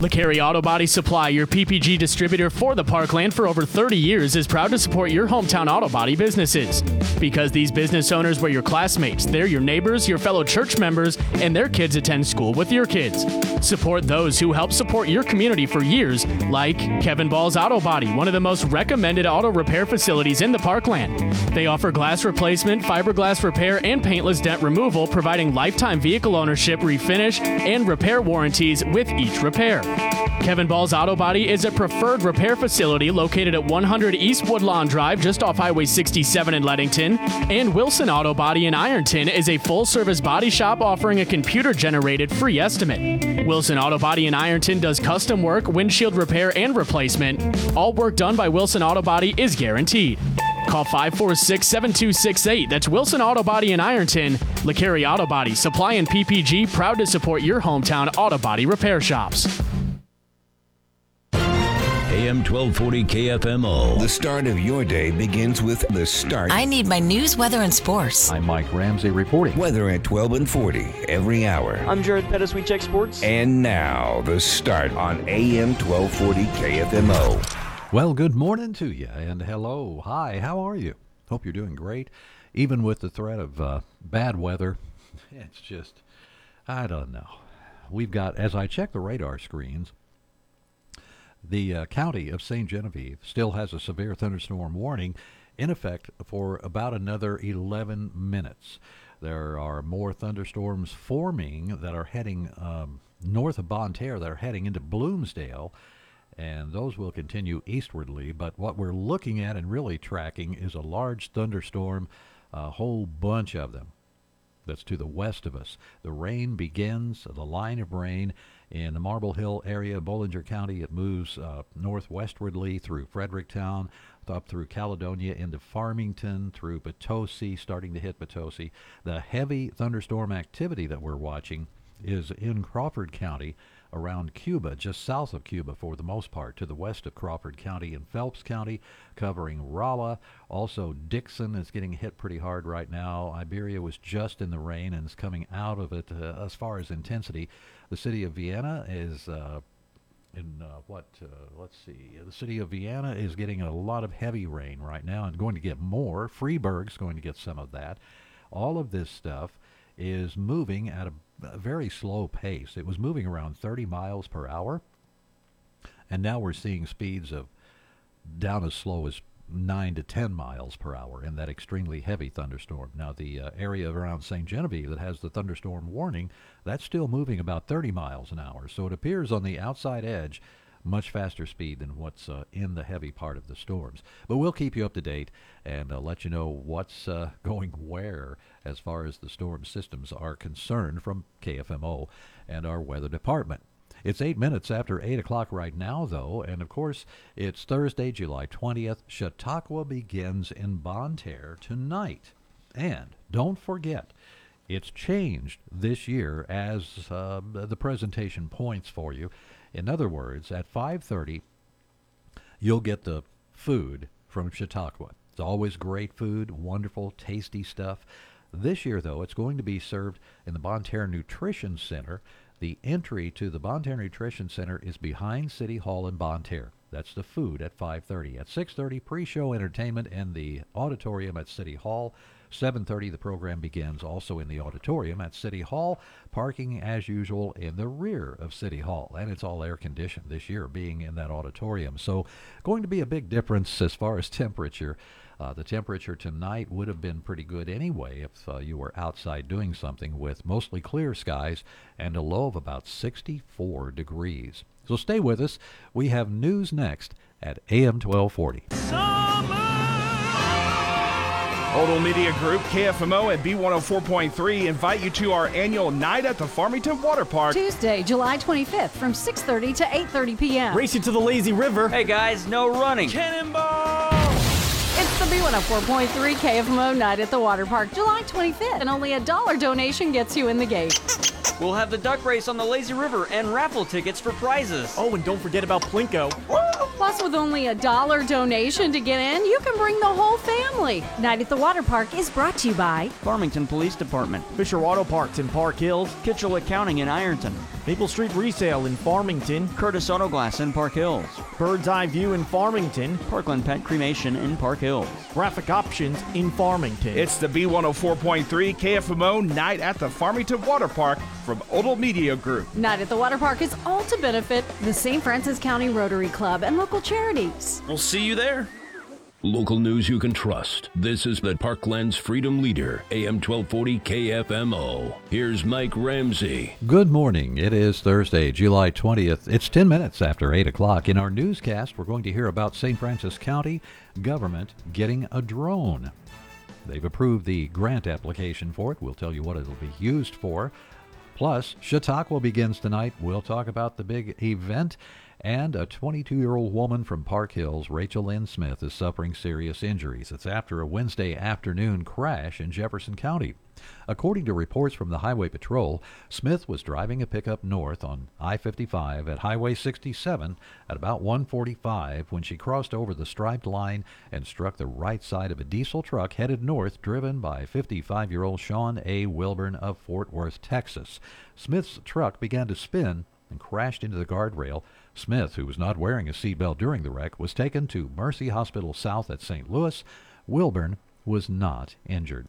LeCarry Auto Body Supply, your PPG distributor for the Parkland for over 30 years, is proud to support your hometown auto body businesses. Because these business owners were your classmates, they're your neighbors, your fellow church members, and their kids attend school with your kids. Support those who help support your community for years, like Kevin Ball's Auto Body, one of the most recommended auto repair facilities in the Parkland. They offer glass replacement, fiberglass repair, and paintless dent removal, providing lifetime vehicle ownership, refinish, and repair warranties with each repair. Kevin Ball's Auto Body is a preferred repair facility located at 100 East Woodlawn Drive, just off Highway 67 in Leadington. And Wilson Auto Body in Ironton is a full service body shop offering a computer generated free estimate. Wilson Auto Body in Ironton does custom work, windshield repair, and replacement. All work done by Wilson Auto Body is guaranteed. Call 546 7268. That's Wilson Auto Body in Ironton. LeCarry Auto Body, Supply and PPG, proud to support your hometown auto body repair shops. AM 1240 KFMO. The start of your day begins with the start. I need my news, weather, and sports. I'm Mike Ramsey reporting. Weather at 12 and 40 every hour. I'm Jared Pettis. We check sports. And now, the start on AM 1240 KFMO. Well, good morning to you, and hello. Hi, how are you? Hope you're doing great. Even with the threat of uh, bad weather, it's just, I don't know. We've got, as I check the radar screens, the uh, county of Ste. Genevieve still has a severe thunderstorm warning in effect for about another 11 minutes. There are more thunderstorms forming that are heading um, north of Bonne Terre that are heading into Bloomsdale, and those will continue eastwardly. But what we're looking at and really tracking is a large thunderstorm, a whole bunch of them that's to the west of us. The rain begins, the line of rain in the Marble Hill area, Bollinger County. It moves uh, northwestwardly through Fredericktown, up through Caledonia into Farmington, through Potosi, starting to hit Potosi. The heavy thunderstorm activity that we're watching is in Crawford County around Cuba, just south of Cuba for the most part, to the west of Crawford County and Phelps County, covering Rolla. Also, Dixon is getting hit pretty hard right now. Iberia was just in the rain and is coming out of it uh, as far as intensity. The city of Vienna is. Uh, in uh, what uh, let's see the city of vienna is getting a lot of heavy rain right now and going to get more Freeburg's going to get some of that all of this stuff is moving at a, a very slow pace it was moving around 30 miles per hour and now we're seeing speeds of down as slow as 9 to 10 miles per hour in that extremely heavy thunderstorm. Now, the uh, area around Ste. Genevieve that has the thunderstorm warning, that's still moving about 30 miles an hour. So it appears on the outside edge much faster speed than what's uh, in the heavy part of the storms. But we'll keep you up to date and uh, let you know what's uh, going where as far as the storm systems are concerned from KFMO and our weather department. It's eight minutes after 8 o'clock right now, though, and of course, it's Thursday, July 20th. Chautauqua begins in Bonne Terre tonight. And don't forget, it's changed this year as uh, the presentation points for you. In other words, at 5:30, you'll get the food from Chautauqua. It's always great food, wonderful, tasty stuff. This year, though, it's going to be served in the Bonne Terre Nutrition Center. The entry to the Bonne Terre Nutrition Center is behind City Hall in Bonne Terre. That's the food at 5:30. At 6:30, pre-show entertainment in the auditorium at City Hall. 7:30 the program begins also in the auditorium at City Hall. Parking as usual in the rear of City Hall, and it's all air conditioned this year being in that auditorium. So going to be a big difference as far as temperature. Uh, the temperature tonight would have been pretty good anyway if uh, you were outside doing something with mostly clear skies and a low of about 64 degrees. So stay with us. We have news next at AM 1240. Odell Media Group, KFMO, and B104.3 invite you to our annual Night at the Farmington Water Park. Tuesday, July 25th from 6.30 to 8.30 p.m. Racing to the lazy river. Hey guys, no running. Cannonball! It's the B104.3 KFMO Night at the Water Park, July 25th, and only a dollar donation gets you in the gate. We'll have the duck race on the lazy river and raffle tickets for prizes. Oh, and don't forget about Plinko. Plus, with only a dollar donation to get in, you can bring the whole family. Night at the Water Park is brought to you by Farmington Police Department, Fisher Auto Parts in Park Hills. Kitchell Accounting in Ironton, Maple Street Resale in Farmington, Curtis Auto Glass in Park Hills, Bird's Eye View in Farmington, Parkland Pet Cremation in Park Hills, Graphic Options in Farmington. It's the B104.3 KFMO Night at the Farmington Water Park from Odell Media Group. Night at the Water Park is all to benefit the St. Francois County Rotary Club and local charities. We'll see you there. Local news you can trust. This is the Parkland's Freedom Leader, AM 1240 KFMO. Here's Mike Ramsey. Good morning. It is Thursday, July 20th. It's 10 minutes after 8 o'clock. In our newscast, we're going to hear about St. Francois County government getting a drone. They've approved the grant application for it. We'll tell you what it'll be used for. Plus, Chautauqua begins tonight. We'll talk about the big event. And a 22 year old woman from Park Hills, Rachel Lynn Smith, is suffering serious injuries. It's after a Wednesday afternoon crash in Jefferson County. According to reports from the Highway Patrol, Smith was driving a pickup north on I-55 at Highway 67 at about 1:45 when she crossed over the striped line and struck the right side of a diesel truck headed north driven by 55-year-old Sean A. Wilburn of Fort Worth, Texas. Smith's truck began to spin and crashed into the guardrail. Smith, who was not wearing a seatbelt during the wreck, was taken to Mercy Hospital South at St. Louis. Wilburn was not injured.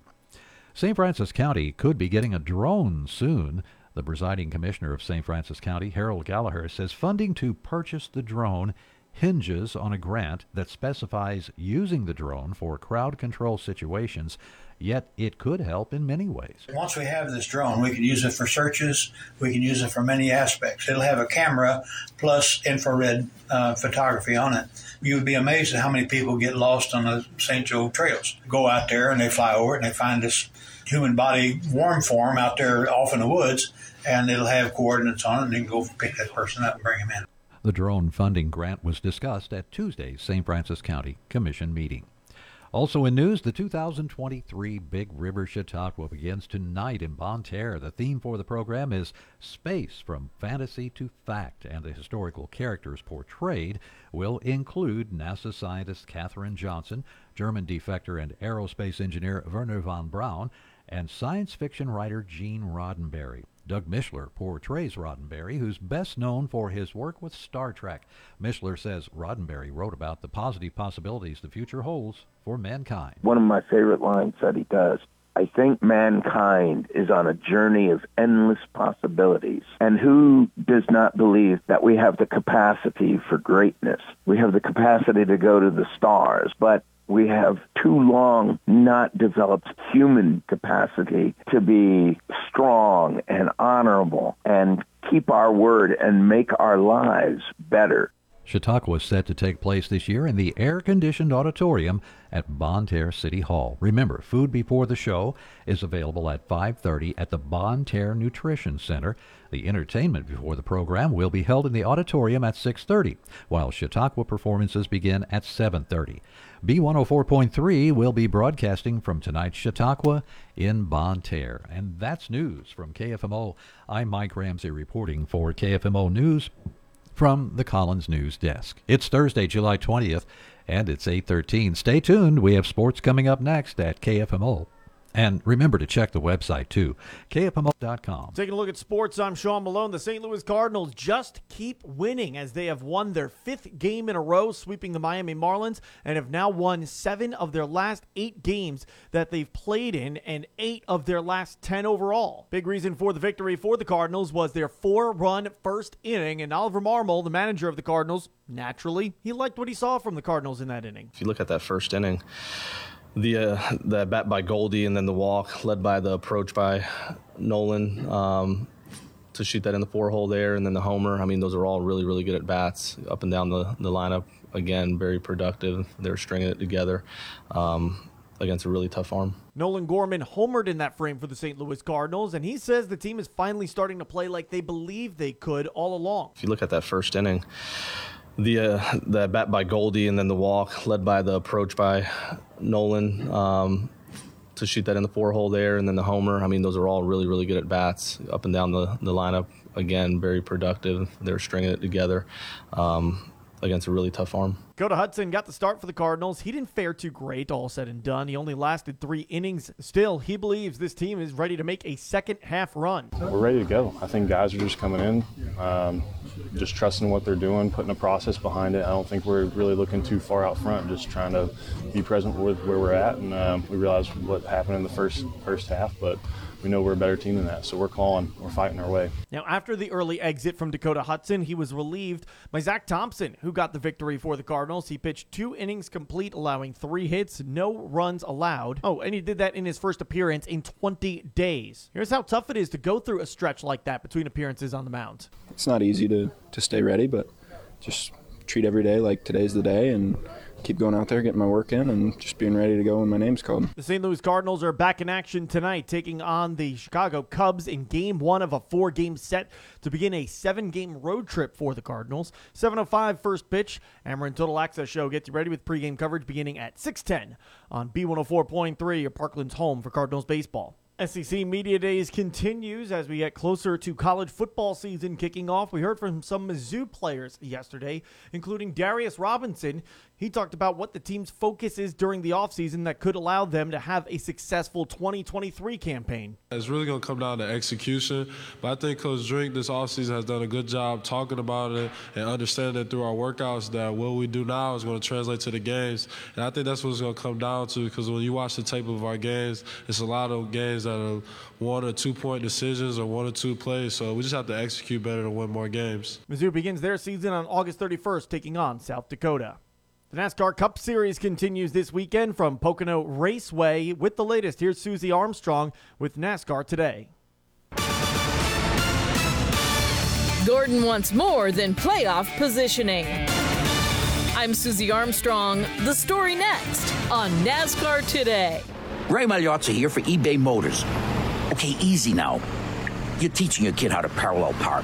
St. Francois County could be getting a drone soon. The presiding commissioner of St. Francois County, Harold Gallaher, says funding to purchase the drone hinges on a grant that specifies using the drone for crowd control situations, yet it could help in many ways. Once we have this drone, we can use it for searches, we can use it for many aspects. It'll have a camera plus infrared uh, photography on it. You would be amazed at how many people get lost on the St. Joe trails. Go out there and they fly over it and they find this human body worm form out there off in the woods, and it'll have coordinates on it, and they can go pick that person up and bring him in. The drone funding grant was discussed at Tuesday's St. Francois County Commission meeting. Also in news, the 2023 Big River Chautauqua begins tonight in Bonne Terre. The theme for the program is Space from Fantasy to Fact, and the historical characters portrayed will include NASA scientist Katherine Johnson, German defector and aerospace engineer Wernher von Braun, and science fiction writer Gene Roddenberry. Doug Mishler portrays Roddenberry, who's best known for his work with Star Trek. Mishler says Roddenberry wrote about the positive possibilities the future holds for mankind. One of my favorite lines that he does I think mankind is on a journey of endless possibilities. And who does not believe that we have the capacity for greatness? We have the capacity to go to the stars, but we have too long not developed human capacity to be strong and honorable and keep our word and make our lives better. Chautauqua is set to take place this year in the air-conditioned auditorium at Bonne Terre City Hall. Remember, food before the show is available at 5:30 at the Bonne Terre Nutrition Center. The entertainment before the program will be held in the auditorium at 6:30, while Chautauqua performances begin at 7:30. B104.3 will be broadcasting from tonight's Chautauqua in Bonne Terre. And that's news from KFMO. I'm Mike Ramsey reporting for KFMO News from the Collins News Desk. It's Thursday, July 20th, and it's 8:13. Stay tuned. We have sports coming up next at KFMO. And remember to check the website too, kfmo.com. Taking a look at sports, I'm Sean Malone. The St. Louis Cardinals just keep winning as they have won their fifth game in a row, sweeping the Miami Marlins, and have now won seven of their last eight games that they've played in, and eight of their last 10 overall. Big reason for the victory for the Cardinals was their four run first inning, and Oliver Marmol, the manager of the Cardinals, naturally, he liked what he saw from the Cardinals in that inning. If you look at that first inning, the uh, the bat by Goldie and then the walk led by the approach by Nolan um, to shoot that in the four hole there and then the homer. I mean, those are all really really good at bats up and down the, the lineup. Again, very productive. They're stringing it together um, against a really tough arm. Nolan Gorman homered in that frame for the St. Louis Cardinals, and he says the team is finally starting to play like they believe they could all along. If you look at that first inning, the uh, the bat by Goldie and then the walk led by the approach by Nolan um, to shoot that in the four hole there and then the homer. I mean, those are all really really good at bats up and down the the lineup. Again, very productive. They're stringing it together. Um, against a really tough arm. Dakota Hudson got the start for the Cardinals. He didn't fare too great, all said and done. He only lasted three innings. Still, he believes this team is ready to make a second half run. We're ready to go. I think guys are just coming in, um, just trusting what they're doing, putting a process behind it. I don't think we're really looking too far out front, just trying to be present with where we're at. And um, we realized what happened in the first first half, but we know we're a better team than that. So we're calling, we're fighting our way. Now, after the early exit from Dakota Hudson, he was relieved by Zach Thompson, who got the victory for the Cardinals. He pitched two innings complete, allowing three hits, no runs allowed. Oh, and he did that in his first appearance in 20 days. Here's how tough it is to go through a stretch like that between appearances on the mound. It's not easy to, to stay ready, but just treat every day like today's the day and keep going out there, getting my work in, and just being ready to go when my name's called. The St. Louis Cardinals are back in action tonight, taking on the Chicago Cubs in game one of a four game set to begin a seven game road trip for the Cardinals. 7.05 first pitch. Ameren Total Access Show gets you ready with pregame coverage beginning at 610 on B104.3, your Parkland's home for Cardinals baseball. SEC Media Days continues as we get closer to college football season kicking off. We heard from some Mizzou players yesterday, including Darius Robinson. He talked about what the team's focus is during the offseason that could allow them to have a successful 2023 campaign. It's really going to come down to execution, but I think Coach Drink this offseason has done a good job talking about it and understanding it through our workouts that what we do now is going to translate to the games. And I think that's what it's going to come down to because when you watch the tape of our games, it's a lot of games that are one or two point decisions or one or two plays. So we just have to execute better to win more games. Mizzou begins their season on August 31st, taking on South Dakota. The NASCAR Cup Series continues this weekend from Pocono Raceway. With the latest, here's Susie Armstrong with NASCAR Today. Gordon wants more than playoff positioning. I'm Susie Armstrong. The story next on NASCAR Today. Ray Magliozzi here for eBay Motors. Okay, easy now. You're teaching your kid how to parallel park.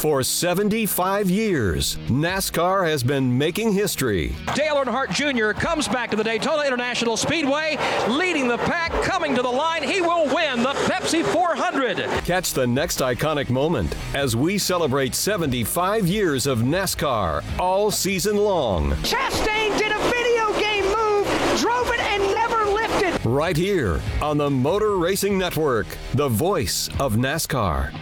For 75 years, NASCAR has been making history. Dale Earnhardt Jr. comes back to the Daytona International Speedway, leading the pack, coming to the line. He will win the Pepsi 400. Catch the next iconic moment as we celebrate 75 years of NASCAR all season long. Chastain did a video game move, drove it, and never lifted. Right here on the Motor Racing Network, the voice of NASCAR.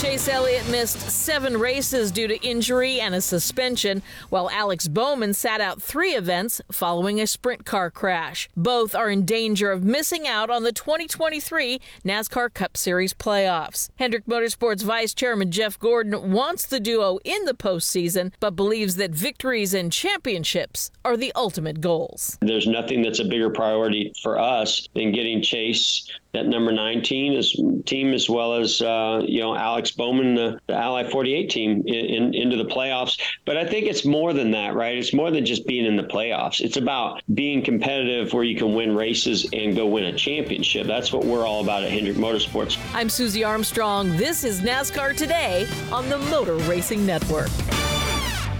Chase Elliott missed seven races due to injury and a suspension, while Alex Bowman sat out three events following a sprint car crash. Both are in danger of missing out on the 2023 NASCAR Cup Series playoffs. Hendrick Motorsports Vice Chairman Jeff Gordon wants the duo in the postseason, but believes that victories and championships are the ultimate goals. There's nothing that's a bigger priority for us than getting Chase that number 19 team as well as uh, you know Alex Bowman, the, the Ally 48 team, in, in, into the playoffs. But I think it's more than that, right? It's more than just being in the playoffs. It's about being competitive where you can win races and go win a championship. That's what we're all about at Hendrick Motorsports. I'm Susie Armstrong. This is NASCAR Today on the Motor Racing Network.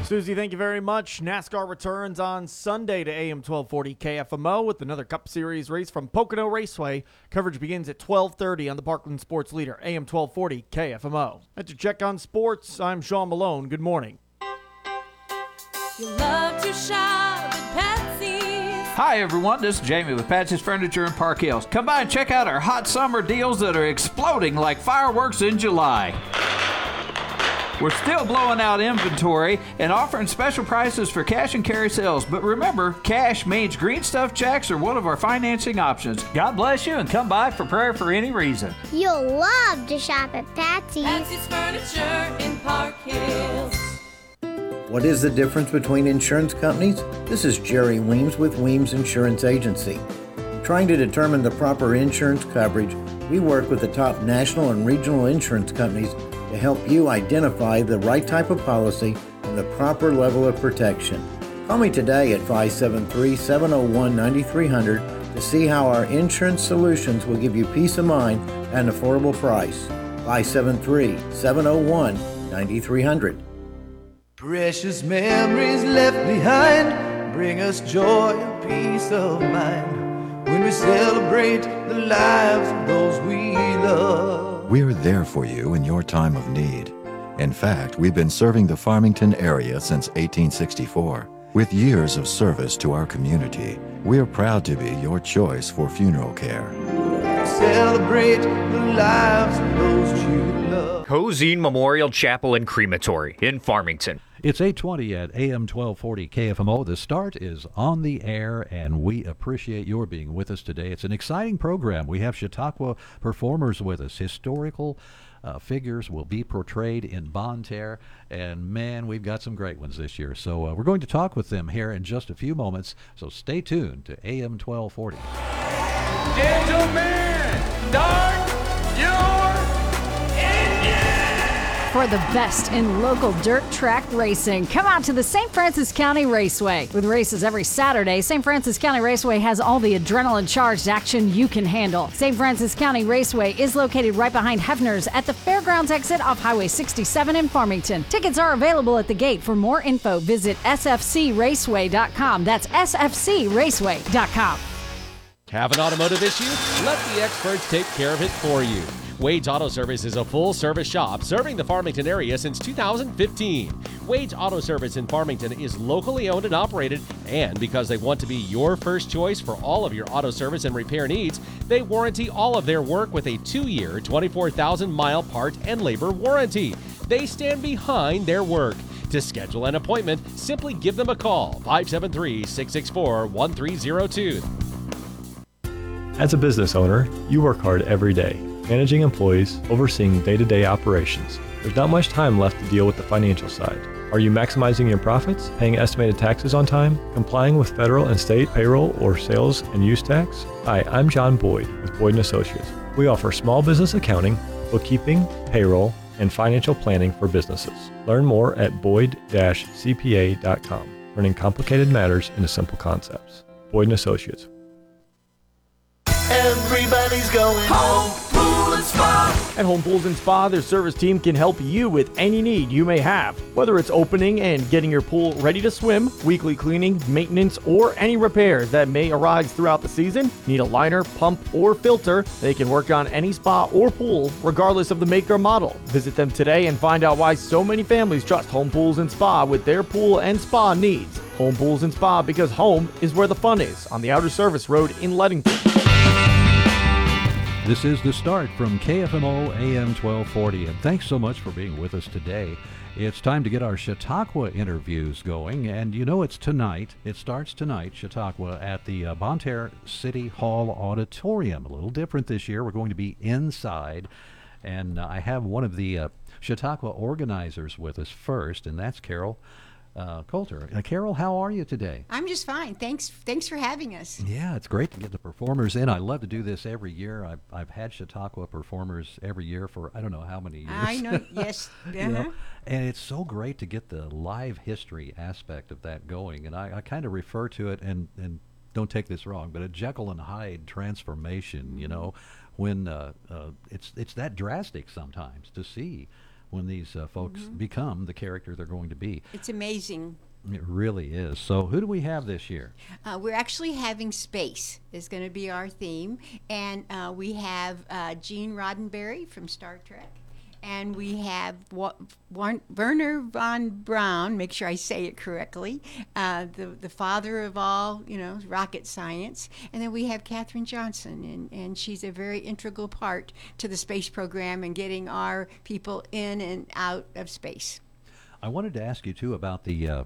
Susie, thank you very much. NASCAR returns on Sunday to AM 1240 KFMO with another Cup Series race from Pocono Raceway. Coverage begins at 1230 on the Parkland Sports Leader, AM 1240 KFMO. That's your check on sports. I'm Sean Malone. Good morning. You love to shop at Patsy's. Hi everyone, this is Jamie with Patsy's Furniture in Park Hills. Come by and check out our hot summer deals that are exploding like fireworks in July. We're still blowing out inventory and offering special prices for cash and carry sales. But remember, cash means green stuff checks are one of our financing options. God bless you and come by for prayer for any reason. You'll love to shop at Patsy's. Patsy's Furniture in Park Hills. What is the difference between insurance companies? This is Jerry Weems with Weems Insurance Agency. Trying to determine the proper insurance coverage, we work with the top national and regional insurance companies to help you identify the right type of policy and the proper level of protection. Call me today at 573 701 9300 to see how our insurance solutions will give you peace of mind at an affordable price. 573 701 9300. Precious memories left behind bring us joy and peace of mind when we celebrate the lives of those we love. We're there for you in your time of need. In fact, we've been serving the Farmington area since 1864. With years of service to our community, we're proud to be your choice for funeral care. Celebrate the lives of those you love. Cozine Memorial Chapel and Crematory in Farmington. It's 820 at AM 1240 KFMO. The start is on the air, and we appreciate your being with us today. It's an exciting program. We have Chautauqua performers with us. Historical uh, figures will be portrayed in Bonne Terre, and man, we've got some great ones this year. So uh, we're going to talk with them here in just a few moments. So stay tuned to AM 1240. Gentlemen, start For the best in local dirt track racing, come out to the St. Francois County Raceway. With races every Saturday, St. Francois County Raceway has all the adrenaline charged action you can handle. St. Francois County Raceway is located right behind Hefner's at the Fairgrounds exit off Highway 67 in Farmington. Tickets are available at the gate. For more info, visit sfcraceway.com. That's sfcraceway.com. Have an automotive issue? Let the experts take care of it for you. Wade's Auto Service is a full service shop serving the Farmington area since 2015. Wade's Auto Service in Farmington is locally owned and operated, and because they want to be your first choice for all of your auto service and repair needs, they warranty all of their work with a two year, 24,000 mile part and labor warranty. They stand behind their work. To schedule an appointment, simply give them a call 573 664 1302. As a business owner, you work hard every day, managing employees, overseeing day to day operations. There's not much time left to deal with the financial side. Are you maximizing your profits, paying estimated taxes on time, complying with federal and state payroll or sales and use tax? Hi, I'm John Boyd with Boyd & Associates. We offer small business accounting, bookkeeping, payroll, and financial planning for businesses. Learn more at boyd-cpa.com, turning complicated matters into simple concepts. Boyd & Associates, Everybody's going home. At Home Pools and Spa, their service team can help you with any need you may have. Whether it's opening and getting your pool ready to swim, weekly cleaning, maintenance, or any repairs that may arise throughout the season, need a liner, pump, or filter, they can work on any spa or pool, regardless of the make or model. Visit them today and find out why so many families trust Home Pools and Spa with their pool and spa needs. Home Pools and Spa because home is where the fun is on the Outer Service Road in Leadington. This is the start from KFMO AM 1240, and thanks so much for being with us today. It's time to get our Chautauqua interviews going, and you know it's tonight. It starts tonight, Chautauqua, at the uh, Bonne Terre City Hall Auditorium. A little different this year. We're going to be inside, and uh, I have one of the uh, Chautauqua organizers with us first, and that's Carol uh, Coulter. Uh, Carol, how are you today? I'm just fine. Thanks. Thanks for having us. Yeah, it's great to get the performers in. I love to do this every year. I've, I've had Chautauqua performers every year for I don't know how many years. I know. Yes. You Uh-huh. know, and it's so great to get the live history aspect of that going. And I, I kind of refer to it, and, and don't take this wrong, but a Jekyll and Hyde transformation, you know, when uh, uh, it's, it's that drastic sometimes to see when these uh, folks Mhm. become the character they're going to be. It's amazing. It really is. So, who do we have this year? Uh, we're actually having space is going to be our theme, and uh, we have uh, Gene Roddenberry from Star Trek, and we have Wernher von Braun. Make sure I say it correctly. Uh, the the father of all you know rocket science, and then we have Katherine Johnson, and and she's a very integral part to the space program and getting our people in and out of space. I wanted to ask you too about the uh,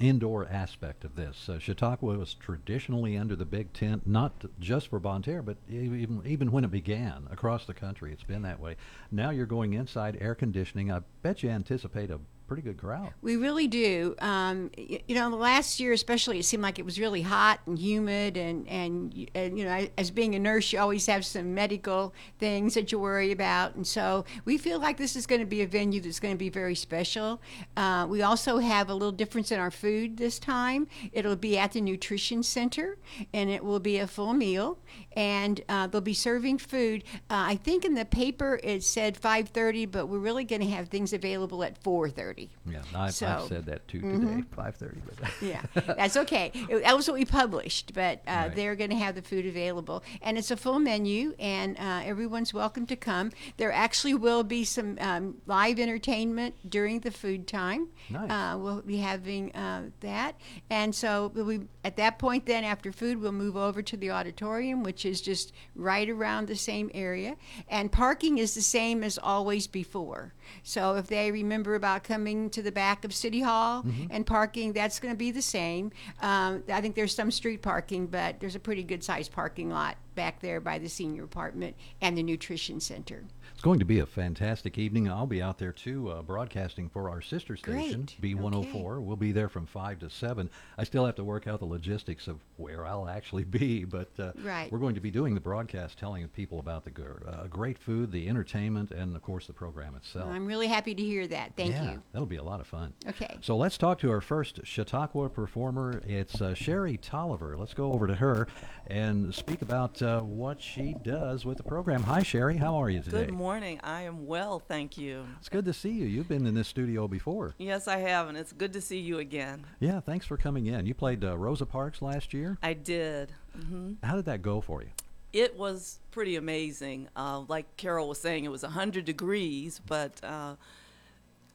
indoor aspect of this. Uh, Chautauqua was traditionally under the big tent, not just for Terre, but even even when it began across the country, it's been that way. Now you're going inside, air conditioning. I bet you anticipate a pretty good crowd. We really do. Um, you know, the last year especially, it seemed like it was really hot and humid, and and, and you know, as being a nurse, you always have some medical things that you worry about, and so we feel like this is going to be a venue that's going to be very special. Uh, we also have a little difference in our food this time. It'll be at the nutrition center, and it will be a full meal, and uh, they'll be serving food. Uh, I think in the paper it said 5:30, but we're really going to have things available at 4:30. Yeah, I've, So- I've said that too today, Mhm. five thirty. But yeah, that's okay. It- That was what we published, but uh, Right. they're going to have the food available, and it's a full menu, and uh, everyone's welcome to come. There actually will be some um, live entertainment during the food time. Nice. Uh, we'll be having uh, that, and so we'll at that point, then after food, we'll move over to the auditorium, which is just right around the same area, and parking is the same as always before. So if they remember about coming to the back of City Hall Mhm. and parking, that's going to be the same. Um, I think there's some street parking, but there's a pretty good sized parking lot back there by the senior apartment and the nutrition center. It's going to be a fantastic evening. I'll be out there too, uh, broadcasting for our sister station, Great. B104. We'll be there from 5 to 7. I still have to work out the logistics of where I'll actually be, but uh, Right. we're going to be doing the broadcast, telling people about the uh, great food, the entertainment, and of course the program itself. I'm really happy to hear that. Thank yeah, you. That'll be a lot of fun. Okay. So let's talk to our first Chautauqua performer. It's uh, Sherry Tolliver. Let's go over to her and speak about uh, what she does with the program. Hi, Sherry. How are you today? Good morning. I am well, thank you. It's good to see you. You've been in this studio before. Yes, I have, and it's good to see you again. Yeah, thanks for coming in. You played uh, Rosa Parks last year. I did. hmm How did that go for you? It was pretty amazing. Uh, like Carol was saying, it was 100 degrees, but uh,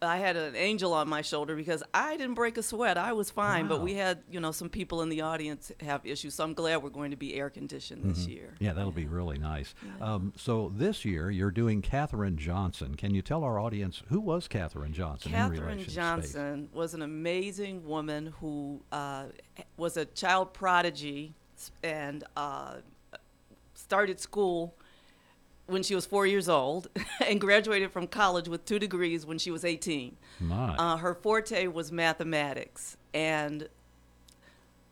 I had an angel on my shoulder because I didn't break a sweat. I was fine, but we had, you know, some people in the audience have issues. So I'm glad we're going to be air conditioned this Mhm. year. Yeah, that'll be really nice. Um, so this year you're doing Katherine Johnson. Can you tell our audience who was Katherine Johnson in Katherine relation to space? Johnson was an amazing woman who uh, was a child prodigy and uh, started school when she was four years old and graduated from college with two degrees when she was 18. My. Uh, her forte was mathematics, and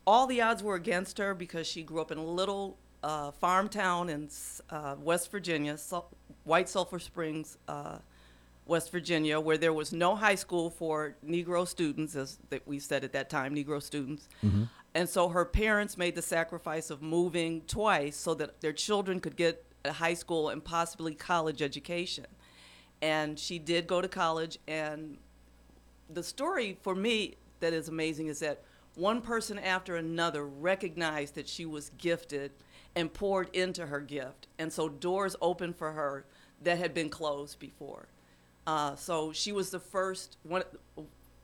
all the odds were against her because she grew up in a little uh, farm town in uh, West Virginia, Sul- White Sulphur Springs, uh, West Virginia, where there was no high school for Negro students, as that we said at that time, Negro students. Mhm. And so her parents made the sacrifice of moving twice so that their children could get high school and possibly college education. And she did go to college. And the story for me that is amazing is that one person after another recognized that she was gifted and poured into her gift. And so doors opened for her that had been closed before. Uh, so she was the first one,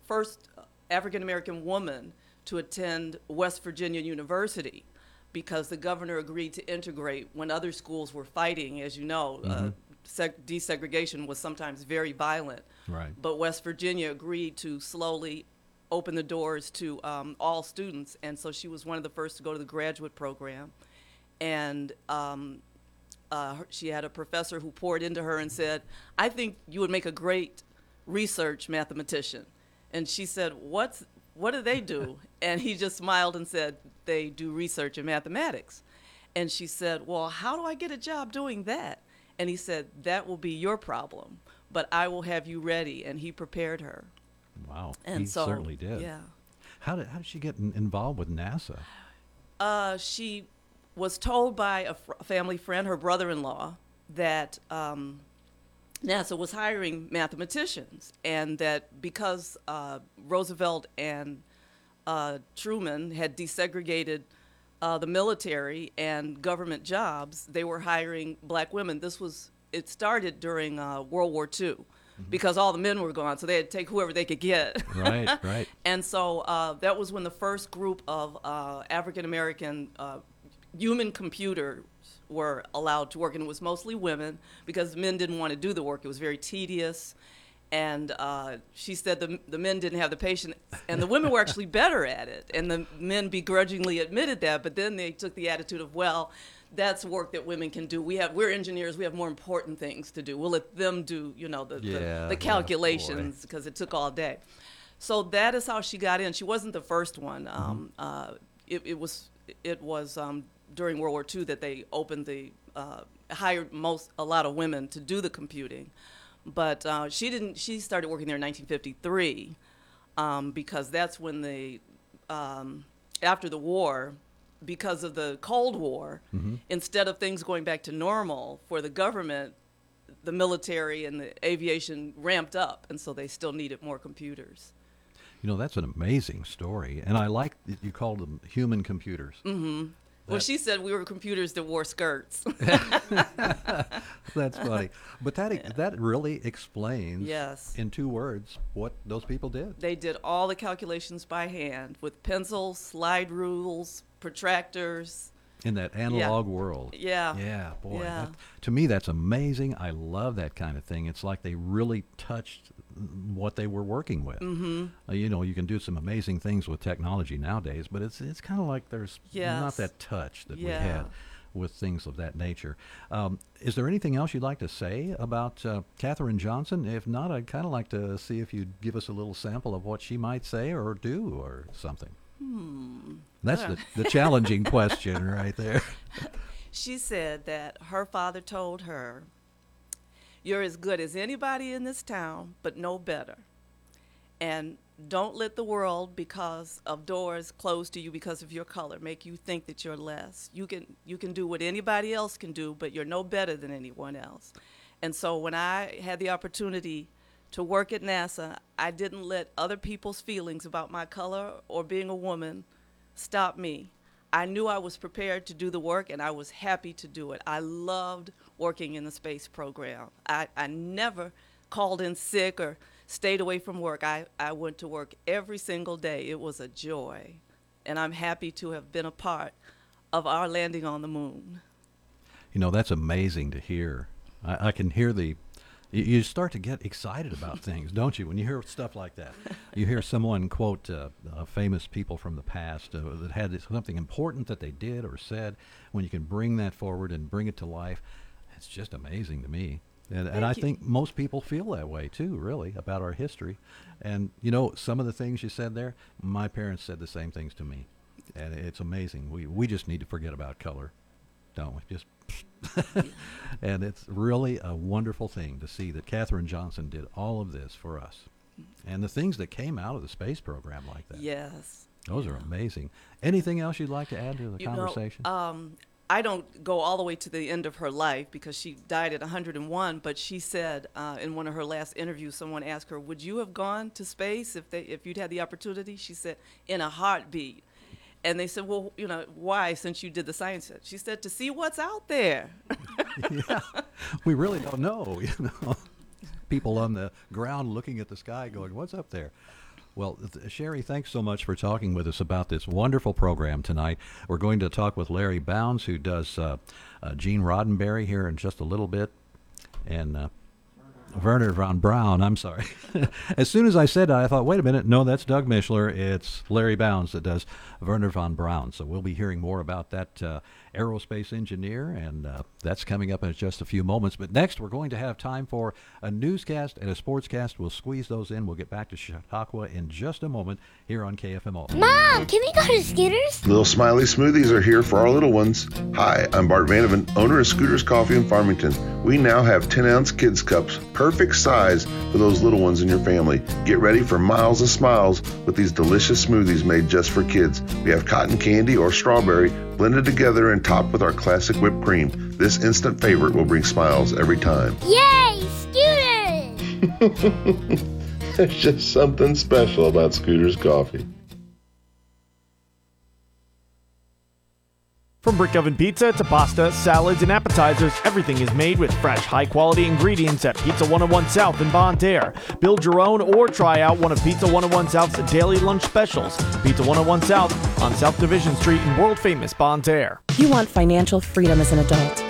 first African American woman to attend West Virginia University because the governor agreed to integrate when other schools were fighting. As you know, uh, Mhm. seg- desegregation was sometimes very violent. Right. But West Virginia agreed to slowly open the doors to um, all students, and so she was one of the first to go to the graduate program. And um, uh, she had a professor who poured into her and said, "I think you would make a great research mathematician." And she said, "What's what do they do?" and he just smiled and said, "They do research in mathematics." And she said, "Well, how do I get a job doing that?" And he said, "That will be your problem, but I will have you ready." And he prepared her. Wow, And he so, certainly did. yeah. How did how did she get in, involved with NASA? Uh, she was told by a fr- family friend, her brother-in-law, that um, NASA was hiring mathematicians, and that because uh, Roosevelt and uh, Truman had desegregated uh, the military and government jobs, they were hiring black women. This was it started during uh, World War II. Because all the men were gone, so they had to take whoever they could get. Right, right. And so uh, that was when the first group of uh, African American uh, human computers were allowed to work, and it was mostly women because men didn't want to do the work. It was very tedious. And uh, she said the, the men didn't have the patience, and the women were actually better at it. And the men begrudgingly admitted that, but then they took the attitude of, well, that's work that women can do. We have we're engineers. We have more important things to do. We'll let them do you know the Yeah, the, the calculations because it took all day. So that is how she got in. She wasn't the first one. Mm-hmm. Um, uh, it, it was it was um, during World War II that they opened the uh, hired most a lot of women to do the computing, but uh, she didn't. She started working there in 1953 um, because that's when the um, after the war, because of the Cold War, Mhm. instead of things going back to normal for the government, the military and the aviation ramped up, and so they still needed more computers. You know, that's an amazing story, and I like that you called them human computers. hmm Well, she said we were computers that wore skirts. That's funny, but that that really explains, Yes. in two words, what those people did. They did all the calculations by hand with pencils, slide rules, protractors. in that analog world. Yeah. Yeah, boy. Yeah. that- to me, that's amazing. I love that kind of thing. It's like they really touched what they were working with. Mhm. Uh, you know, you can do some amazing things with technology nowadays, but it's it's kind of like there's not that touch that we had with things of that nature. Um, is there anything else you'd like to say about uh, Katherine Johnson? If not, I'd kind of like to see if you'd give us a little sample of what she might say or do or something. Hmm. That's the, the challenging question right there. She said that her father told her, You're as good as anybody in this town, but no better. And don't let the world, because of doors closed to you because of your color, make you think that you're less. You can you can do what anybody else can do, but you're no better than anyone else. And so when I had the opportunity to work at NASA, I didn't let other people's feelings about my color or being a woman stop me. I knew I was prepared to do the work and I was happy to do it. I loved working in the space program. I, I never called in sick or stayed away from work. I, I went to work every single day. It was a joy. And I'm happy to have been a part of our landing on the moon. You know, that's amazing to hear. I, I can hear the. You, start to get excited about things, don't you? When you hear stuff like that, you hear someone quote uh, uh, famous people from the past uh, that had something important that they did or said. When you can bring that forward and bring it to life, it's just amazing to me. And, and I you. think most people feel that way too, really, about our history. And you know, some of the things you said there, my parents said the same things to me, and it's amazing. We we just need to forget about color, don't we? Just and it's really a wonderful thing to see that Katherine Johnson did all of this for us, and the things that came out of the space program like that. Yes. Those are amazing. Anything else you'd like to add to the You know, conversation? um, I don't go all the way to the end of her life because she died at 101. But she said uh, in one of her last interviews, someone asked her, "Would you have gone to space if they if you'd had the opportunity?" She said, "In a heartbeat." And they said, "Well, you know, why? Since you did the science?" She said, "To see what's out there." yeah, we really don't know, you know. People on the ground looking at the sky going, what's up there? Well, Sherry, thanks so much for talking with us about this wonderful program tonight. We're going to talk with Larry Bounds, who does uh, uh, Gene Roddenberry here in just a little bit. And uh, Wernher von Braun, I'm sorry. as soon as I said that, I thought, wait a minute, no, that's Doug Mishler. It's Larry Bounds that does Wernher von Braun. So we'll be hearing more about that uh, aerospace engineer, and uh, that's coming up in just a few moments. But next, we're going to have time for a newscast and a sportscast. We'll squeeze those in. We'll get back to Chautauqua in just a moment here on KFMO. Mom, can we go to Scooters? Little Smiley Smoothies are here for our little ones. Hi, I'm Bart Vandeven, owner of Scooters Coffee in Farmington. We now have 10 ounce kids cups, perfect size for those little ones in your family. Get ready for miles of smiles with these delicious smoothies made just for kids. We have cotton candy or strawberry blended together and topped with our classic whipped cream. This instant favorite will bring smiles every time. Yay, Scooters! There's just something special about Scooters Coffee. From brick oven pizza to pasta, salads, and appetizers, everything is made with fresh, high quality ingredients at Pizza 101 South in Bonne Terre. Build your own or try out one of Pizza 101 South's daily lunch specials. Pizza 101 South on South Division Street in world famous Bonne Terre. You want financial freedom as an adult.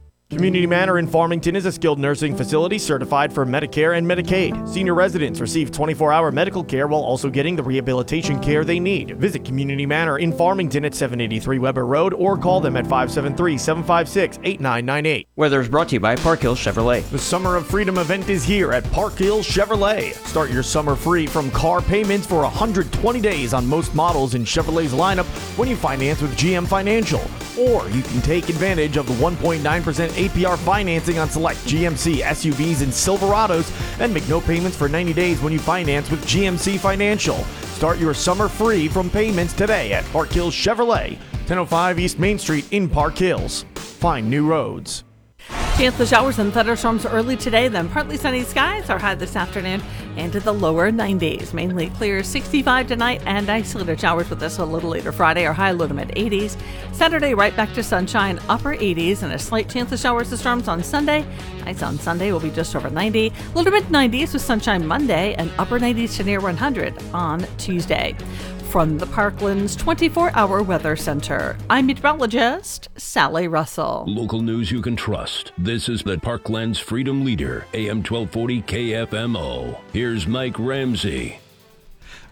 Community Manor in Farmington is a skilled nursing facility certified for Medicare and Medicaid. Senior residents receive 24 hour medical care while also getting the rehabilitation care they need. Visit Community Manor in Farmington at 783 Weber Road or call them at 573 756 8998. Weather is brought to you by Park Hills Chevrolet. The Summer of Freedom event is here at Park Hills Chevrolet. Start your summer free from car payments for 120 days on most models in Chevrolet's lineup when you finance with GM Financial. Or you can take advantage of the 1.9% APR financing on select GMC SUVs and Silverados and make no payments for 90 days when you finance with GMC Financial. Start your summer free from payments today at Park Hills Chevrolet, 1005 East Main Street in Park Hills. Find new roads. Chance of showers and thunderstorms early today, then partly sunny skies are high this afternoon into the lower 90s. Mainly clear 65 tonight and isolated showers with us a little later Friday, our high low to mid 80s. Saturday, right back to sunshine, upper 80s, and a slight chance of showers and storms on Sunday. Highs on Sunday will be just over 90, low to mid 90s with sunshine Monday, and upper 90s to near 100 on Tuesday. From the Parkland's 24 hour weather center, I'm meteorologist Sally Russell. Local news you can trust. This is the Parkland's Freedom Leader, AM 1240 KFMO. Here's Mike Ramsey.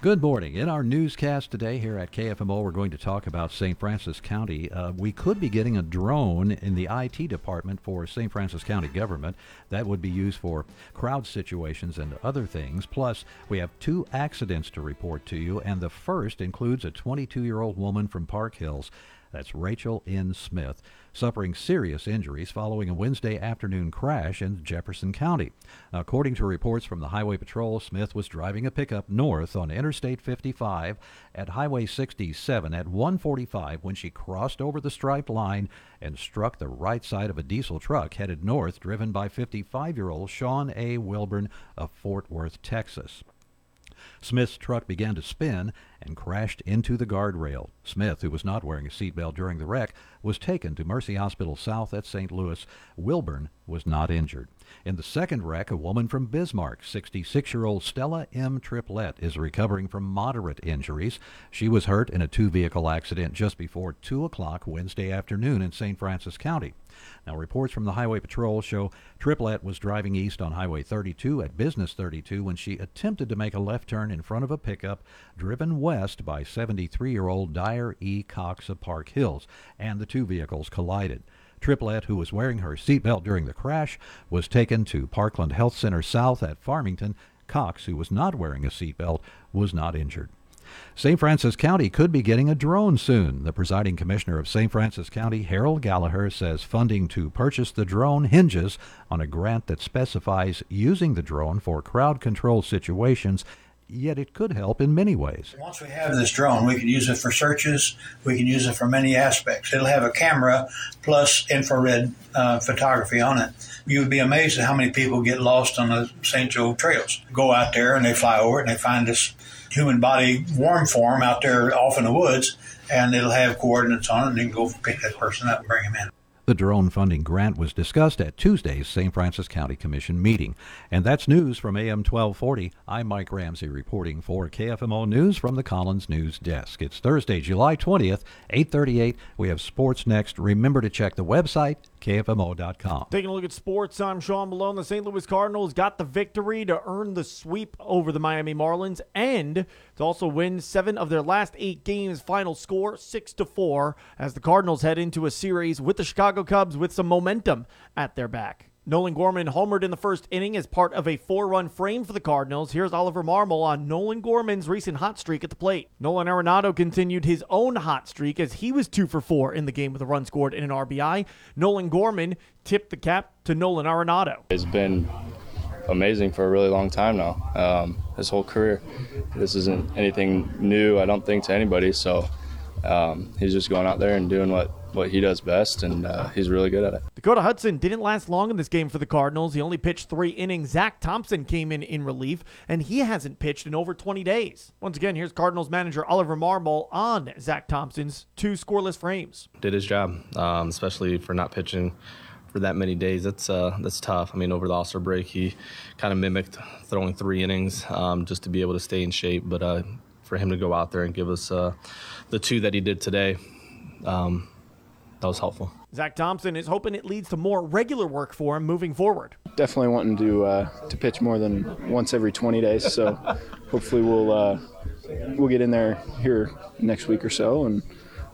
Good morning. In our newscast today here at KFMO, we're going to talk about St. Francois County. Uh, we could be getting a drone in the IT department for St. Francois County government that would be used for crowd situations and other things. Plus, we have two accidents to report to you, and the first includes a 22 year old woman from Park Hills. That's Rachel N. Smith, suffering serious injuries following a Wednesday afternoon crash in Jefferson County. According to reports from the Highway Patrol, Smith was driving a pickup north on Interstate 55 at Highway 67 at 145 when she crossed over the striped line and struck the right side of a diesel truck headed north, driven by 55 year old Sean A. Wilburn of Fort Worth, Texas. Smith's truck began to spin and crashed into the guardrail. Smith, who was not wearing a seatbelt during the wreck, was taken to Mercy Hospital South at St. Louis. Wilburn was not injured. In the second wreck, a woman from Bismarck, 66 year old Stella M. Triplett, is recovering from moderate injuries. She was hurt in a two vehicle accident just before 2 o'clock Wednesday afternoon in St. Francois County. Now, reports from the Highway Patrol show Triplett was driving east on Highway 32 at Business 32 when she attempted to make a left turn in front of a pickup driven west by 73 year old Dyer E. Cox of Park Hills, and the two vehicles collided. Triplett, who was wearing her seatbelt during the crash, was taken to Parkland Health Center South at Farmington. Cox, who was not wearing a seatbelt, was not injured. St. Francois County could be getting a drone soon. The presiding commissioner of St. Francois County, Harold Gallaher, says funding to purchase the drone hinges on a grant that specifies using the drone for crowd control situations yet it could help in many ways. Once we have this drone, we can use it for searches. We can use it for many aspects. It'll have a camera plus infrared uh, photography on it. You would be amazed at how many people get lost on the St. Joe trails. Go out there and they fly over it and they find this human body worm form out there off in the woods, and it'll have coordinates on it, and you can go pick that person up and bring him in. The drone funding grant was discussed at Tuesday's St. Francois County Commission meeting. And that's news from AM 1240. I'm Mike Ramsey reporting for KFMO News from the Collins News Desk. It's Thursday, July 20th, 838. We have sports next. Remember to check the website, KFMO.com. Taking a look at sports, I'm Sean Malone. The St. Louis Cardinals got the victory to earn the sweep over the Miami Marlins and to also win seven of their last eight games. Final score six to four as the Cardinals head into a series with the Chicago Cubs with some momentum at their back. Nolan Gorman homered in the first inning as part of a four run frame for the Cardinals. Here's Oliver Marmol on Nolan Gorman's recent hot streak at the plate. Nolan Arenado continued his own hot streak as he was two for four in the game with a run scored and an RBI. Nolan Gorman tipped the cap to Nolan Arenado. It's been amazing for a really long time now, um, his whole career. This isn't anything new, I don't think, to anybody. So um, he's just going out there and doing what what he does best, and uh, he's really good at it. Dakota Hudson didn't last long in this game for the Cardinals. He only pitched three innings. Zack Thompson came in in relief, and he hasn't pitched in over 20 days. Once again, here's Cardinals manager Oliver Marmol on Zack Thompson's two scoreless frames. Did his job, um, especially for not pitching for that many days. That's uh, that's tough. I mean, over the All Star break, he kind of mimicked throwing three innings um, just to be able to stay in shape. But uh, for him to go out there and give us uh, the two that he did today, um, that was helpful. Zack Thompson is hoping it leads to more regular work for him moving forward. Definitely wanting to uh, to pitch more than once every 20 days. So hopefully we'll uh, we'll get in there here next week or so and.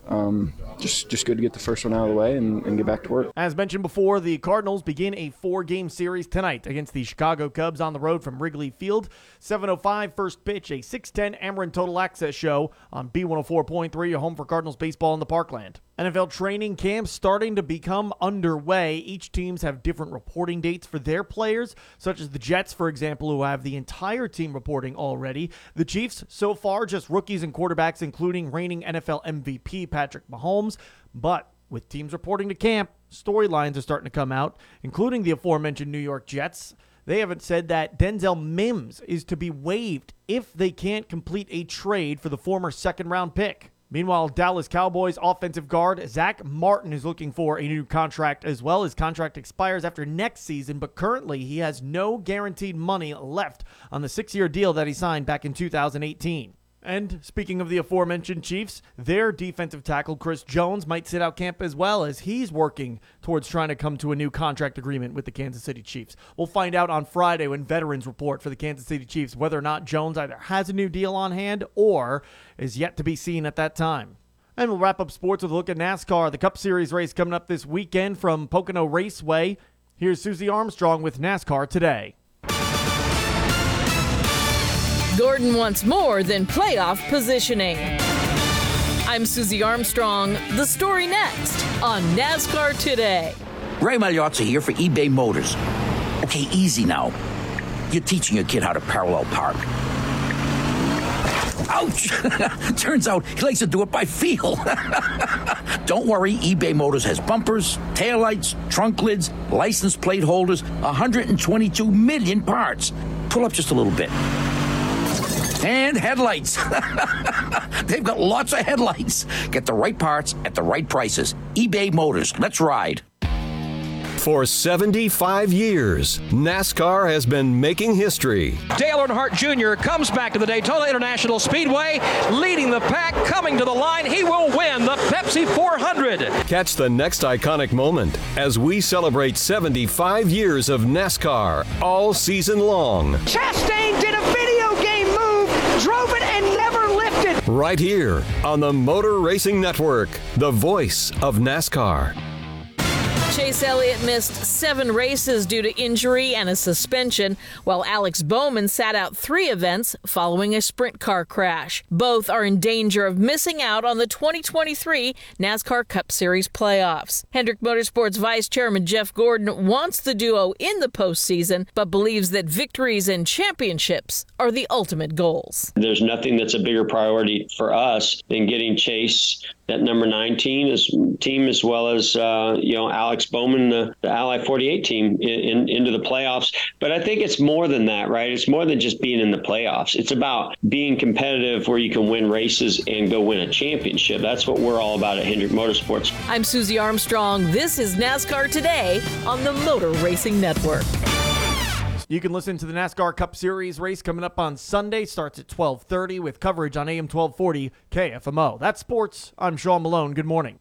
Um, just just good to get the first one out of the way and, and, get back to work. As mentioned before, the Cardinals begin a four-game series tonight against the Chicago Cubs on the road from Wrigley Field. 7:05 first pitch, a 6:10 Ameren Total Access show on B104.3, your home for Cardinals baseball in the Parkland. NFL training camps starting to become underway. Each teams have different reporting dates for their players, such as the Jets, for example, who have the entire team reporting already. The Chiefs, so far, just rookies and quarterbacks, including reigning NFL MVP Patrick Mahomes. But with teams reporting to camp, storylines are starting to come out, including the aforementioned New York Jets. They haven't said that Denzel Mims is to be waived if they can't complete a trade for the former second round pick. Meanwhile, Dallas Cowboys offensive guard Zack Martin is looking for a new contract as well. His contract expires after next season, but currently he has no guaranteed money left on the six year deal that he signed back in 2018. And speaking of the aforementioned Chiefs, their defensive tackle Chris Jones might sit out camp as well as he's working towards trying to come to a new contract agreement with the Kansas City Chiefs. We'll find out on Friday when veterans report for the Kansas City Chiefs whether or not Jones either has a new deal on hand or is yet to be seen at that time. And we'll wrap up sports with a look at NASCAR, the Cup Series race coming up this weekend from Pocono Raceway. Here's Susie Armstrong with NASCAR today. Gordon wants more than playoff positioning. I'm Susie Armstrong. The story next on NASCAR Today. Ray Magliozzi here for eBay Motors. Okay, easy now. You're teaching your kid how to parallel park. Ouch! Turns out he likes to do it by feel. Don't worry, eBay Motors has bumpers, taillights, trunk lids, license plate holders, 122 million parts. Pull up just a little bit and headlights. They've got lots of headlights. Get the right parts at the right prices. eBay Motors. Let's ride. For 75 years, NASCAR has been making history. Dale Earnhardt Jr. comes back to the Daytona International Speedway, leading the pack, coming to the line. He will win the Pepsi 400. Catch the next iconic moment as we celebrate 75 years of NASCAR all season long. Chastain did a video game move, drove it, and never lifted. Right here on the Motor Racing Network, the voice of NASCAR. Chase Elliott missed seven races due to injury and a suspension, while Alex Bowman sat out three events following a sprint car crash. Both are in danger of missing out on the 2023 NASCAR Cup Series playoffs. Hendrick Motorsports Vice Chairman Jeff Gordon wants the duo in the postseason, but believes that victories and championships are the ultimate goals. There's nothing that's a bigger priority for us than getting Chase that number nine team as team as well as uh, you know Alex Bowman, the, the Ally 48 team, in, in, into the playoffs. But I think it's more than that, right? It's more than just being in the playoffs. It's about being competitive where you can win races and go win a championship. That's what we're all about at Hendrick Motorsports. I'm Susie Armstrong. This is NASCAR Today on the Motor Racing Network. You can listen to the NASCAR Cup Series race coming up on Sunday. Starts at 12:30 with coverage on AM 1240 KFMO. That's sports. I'm Sean Malone. Good morning.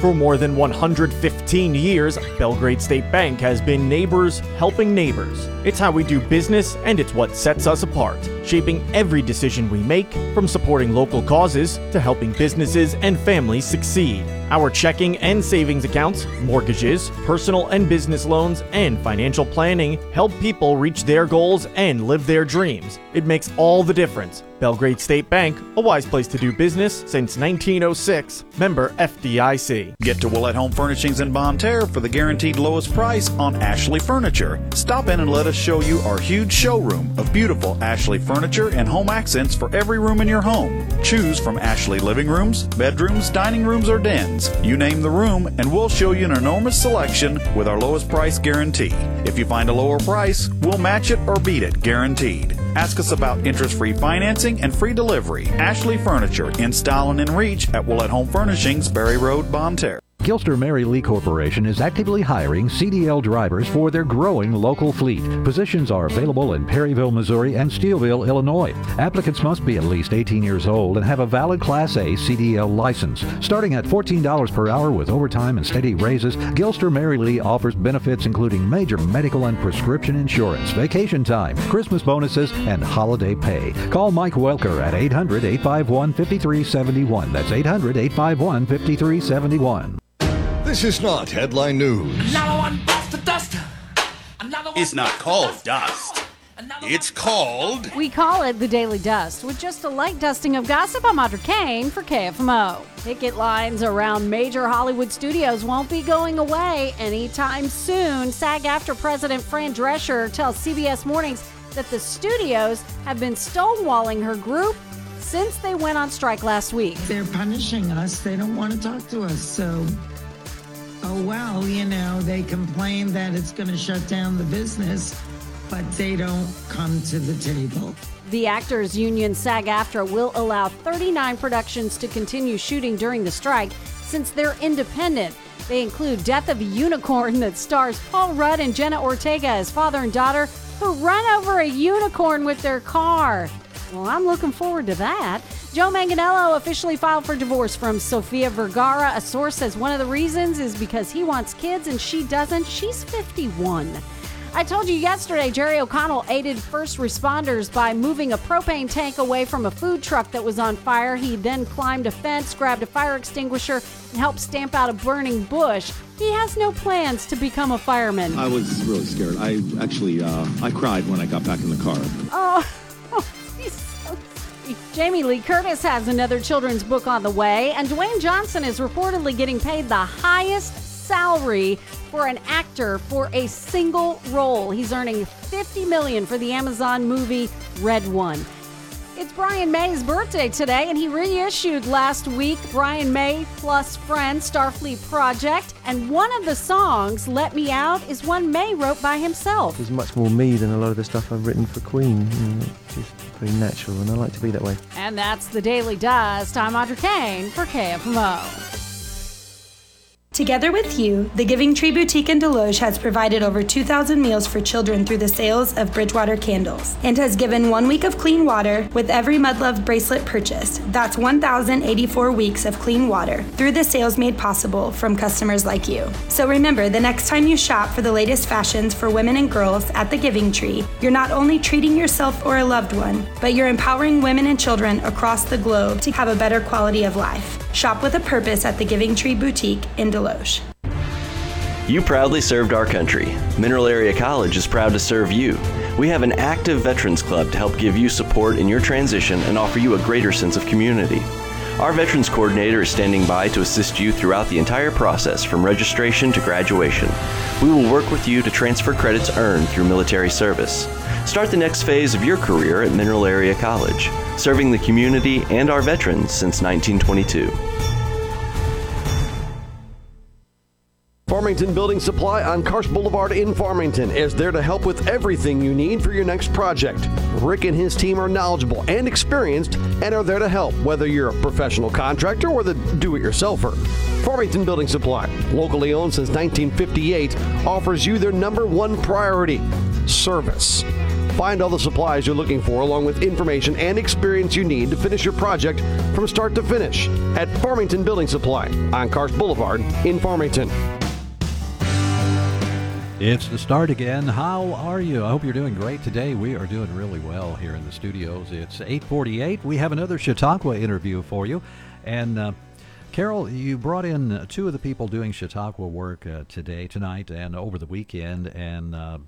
For more than 115 years, Belgrade State Bank has been neighbors helping neighbors. It's how we do business and it's what sets us apart, shaping every decision we make, from supporting local causes to helping businesses and families succeed. Our checking and savings accounts, mortgages, personal and business loans, and financial planning help people reach their goals and live their dreams. It makes all the difference. Belgrade State Bank, a wise place to do business since 1906. Member FDIC. Get to Willett Home Furnishings in Bonne Terre for the guaranteed lowest price on Ashley Furniture. Stop in and let us show you our huge showroom of beautiful Ashley furniture furniture and home accents for every room in your home. Choose from Ashley living rooms, bedrooms, dining rooms, or dens. You name the room, and we'll show you an enormous selection with our lowest price guarantee. If you find a lower price, we'll match it or beat it, guaranteed. Ask us about interest free financing and free delivery. Ashley Furniture in style and in reach at Willett Home Furnishings, Berry Road, Bonne Terre. Gilster Mary Lee Corporation is actively hiring CDL drivers for their growing local fleet. Positions are available in Perryville, Missouri and Steeleville, Illinois. Applicants must be at least 18 years old and have a valid Class A CDL license. Starting at $14 per hour with overtime and steady raises, Gilster Mary Lee offers benefits including major medical and prescription insurance, vacation time, Christmas bonuses, and holiday pay. Call Mike Welker at 800 851 5371. That's 800 851 5371. This is not headline news. It's not called dust. It's called. We call it the Daily Dust, with just a light dusting of gossip. I'm Audra Kane for KFMO. Picket lines around major Hollywood studios won't be going away anytime soon. SAG-AFTRA President Fran Drescher tells CBS Mornings that the studios have been stonewalling her group since they went on strike last week. They're punishing us. They don't want to talk to us. So, oh well, you know, they complain that it's going to shut down the business, but they don't come to the table. The Actors Union SAG AFTRA will allow 39 productions to continue shooting during the strike since they're independent. They include Death of a Unicorn that stars Paul Rudd and Jenna Ortega as father and daughter who run over a unicorn with their car. Well, I'm looking forward to that. Joe Manganiello officially filed for divorce from Sofia Vergara. A source says one of the reasons is because he wants kids and she doesn't. She's 51. I told you yesterday, Jerry O'Connell aided first responders by moving a propane tank away from a food truck that was on fire. He then climbed a fence, grabbed a fire extinguisher, and helped stamp out a burning bush. He has no plans to become a fireman. I was really scared. I actually, uh, I cried when I got back in the car. Oh, he's so sweet. Jamie Lee Curtis has another children's book on the way, and Dwayne Johnson is reportedly getting paid the highest salary for an actor for a single role. He's earning 50 million for the Amazon movie Red One. It's Brian May's birthday today, and he reissued last week Brian May plus Friends Starfleet Project. And one of the songs, Let Me Out, is one May wrote by himself. It's much more me than a lot of the stuff I've written for Queen. It's just very natural, and I like to be that way. And that's the Daily Dust. I'm Audra Kane for KFMO. Together with you, the Giving Tree Boutique in Desloge has provided over 2,000 meals for children through the sales of Bridgewater candles and has given one week of clean water with every Mudlove bracelet purchased. That's 1,084 weeks of clean water through the sales made possible from customers like you. So remember, the next time you shop for the latest fashions for women and girls at the Giving Tree, you're not only treating yourself or a loved one, but you're empowering women and children across the globe to have a better quality of life. Shop with a purpose at the Giving Tree Boutique in Desloge. You proudly served our country. Mineral Area College is proud to serve you. We have an active Veterans Club to help give you support in your transition and offer you a greater sense of community. Our Veterans Coordinator is standing by to assist you throughout the entire process from registration to graduation. We will work with you to transfer credits earned through military service. Start the next phase of your career at Mineral Area College, serving the community and our veterans since 1922. Farmington Building Supply on Karsch Boulevard in Farmington is there to help with everything you need for your next project. Rick and his team are knowledgeable and experienced and are there to help whether you're a professional contractor or the do it yourselfer. Farmington Building Supply, locally owned since 1958, offers you their number one priority service. Find all the supplies you're looking for, along with information and experience you need to finish your project from start to finish at Farmington Building Supply on Karsch Boulevard in Farmington. It's the start again. How are you? I hope you're doing great today. We are doing really well here in the studios. It's 8:48. We have another Chautauqua interview for you, and uh, Carol, you brought in two of the people doing Chautauqua work uh, today, tonight, and over the weekend, and uh,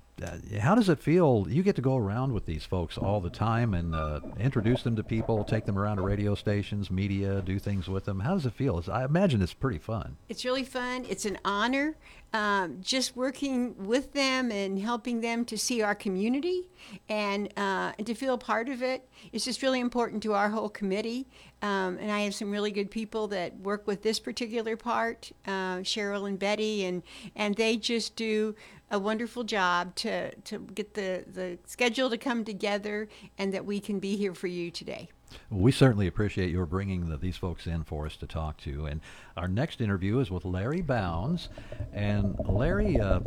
how does it feel? You get to go around with these folks all the time and uh, introduce them to people, take them around to radio stations, media, do things with them. How does it feel? It's, I imagine it's pretty fun. It's really fun. It's an honor. Um, just working with them and helping them to see our community and, uh, to feel part of it. It's just really important to our whole committee. Um, and I have some really good people that work with this particular part, uh, Cheryl and Betty, and and they just do a wonderful job to to get the the schedule to come together, and that we can be here for you today. We certainly appreciate your bringing the, these folks in for us to talk to. And our next interview is with Larry Bounds. And Larry, uh,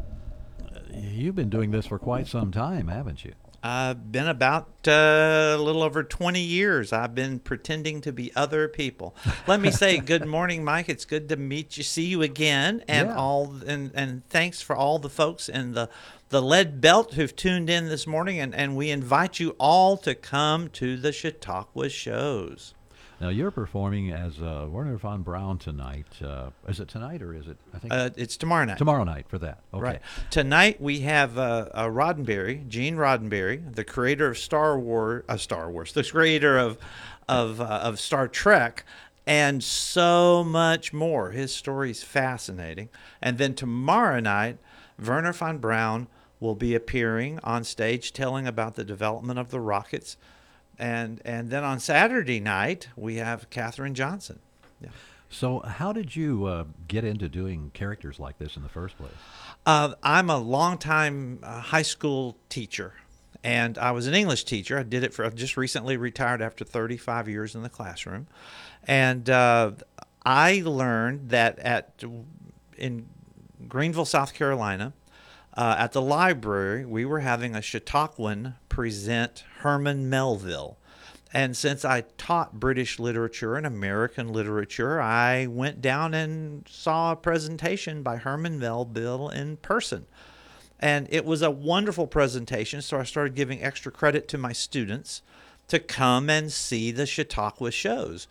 you've been doing this for quite some time, haven't you? I've been about uh, a little over 20 years. I've been pretending to be other people. Let me say good morning, Mike. It's good to meet you, see you again, and Yeah. all and and thanks for all the folks in the the lead belt who've tuned in this morning, and and we invite you all to come to the Chautauqua shows. Now, you're performing as uh, Wernher von Braun tonight. Uh, is it tonight or is it? I think Uh, it's tomorrow night. Tomorrow night for that. Okay. Right. Tonight we have uh, uh, Roddenberry, Gene Roddenberry, the creator of Star Wars, uh, Star Wars, the creator of of uh, of Star Trek, and so much more. His story is fascinating. And then tomorrow night, Wernher von Braun will be appearing on stage, telling about the development of the rockets. And and then on Saturday night we have Katherine Johnson. Yeah. So, how did you uh, get into doing characters like this in the first place? Uh, I'm a longtime uh, high school teacher, and I was an English teacher. I did it for. I've just recently retired after 35 years in the classroom, and uh, I learned that at in Greenville, South Carolina, uh, at the library, we were having a Chautauquan present Herman Melville. And since I taught British literature and American literature, I went down and saw a presentation by Herman Melville in person. And it was a wonderful presentation, so I started giving extra credit to my students to come and see the Chautauqua shows.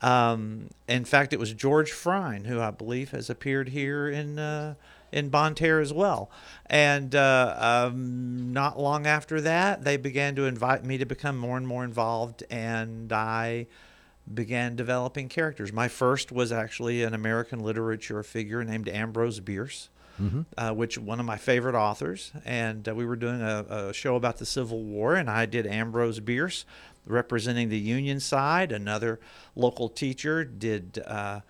Um, in fact, it was George Frein, who I believe has appeared here in uh, in Bonne Terre as well. And uh, um, not long after that, they began to invite me to become more and more involved, and I began developing characters. My first was actually an American literature figure named Ambrose Bierce. Mhm. Uh, which one of my favorite authors, and uh, we were doing a, a show about the Civil War, and I did Ambrose Bierce representing the Union side. Another local teacher did uh,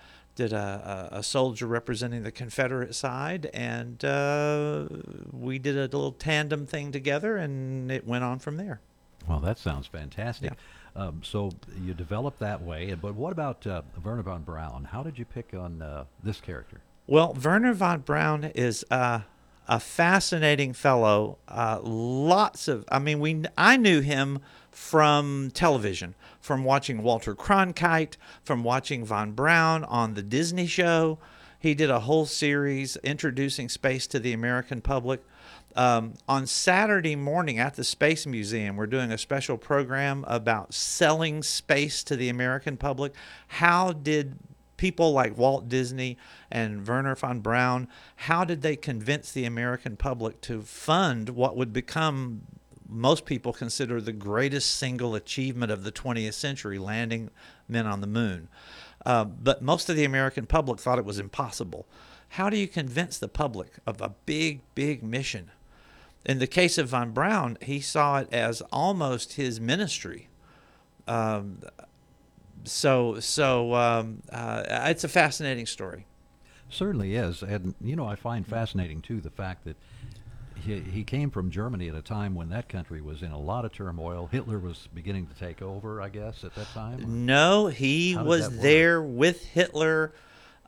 did a, a, soldier representing the Confederate side, and uh, we did a little tandem thing together, and it went on from there. Well, that sounds fantastic. Um, so you developed that way, but what about uh, Wernher von Braun? How did you pick on uh, this character? Well, Wernher von Braun is uh, a fascinating fellow. Uh, lots of, I mean, we I knew him from television, from watching Walter Cronkite, from watching von Braun on the Disney show. He did a whole series introducing space to the American public. Um, on Saturday morning at the Space Museum, we're doing a special program about selling space to the American public. How did people like Walt Disney and Wernher von Braun, how did they convince the American public to fund what would become most people consider the greatest single achievement of the 20th century, landing men on the moon? Uh, but most of the American public thought it was impossible. How do you convince the public of a big, big mission? In the case of von Braun, he saw it as almost his ministry. Um, so, so um, uh, it's a fascinating story. Certainly is, and you know I find fascinating too the fact that he, he came from Germany at a time when that country was in a lot of turmoil. Hitler was beginning to take over, I guess, at that time. No, he was there with Hitler.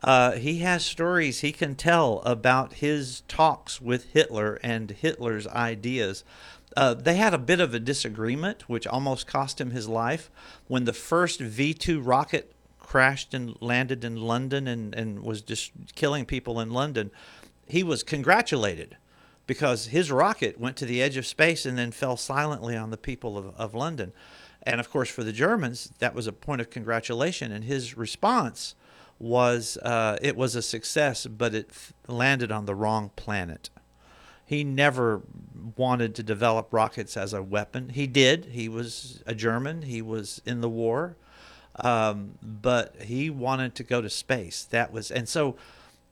Uh, he has stories he can tell about his talks with Hitler and Hitler's ideas. Uh, they had a bit of a disagreement, which almost cost him his life. When the first V 2 rocket crashed and landed in London and, and was just killing people in London, he was congratulated because his rocket went to the edge of space and then fell silently on the people of, of London. And of course, for the Germans, that was a point of congratulation. And his response was uh, it was a success, but it landed on the wrong planet. he never wanted to develop rockets as a weapon. He did. He was a German. He was in the war, um, but he wanted to go to space. That was and so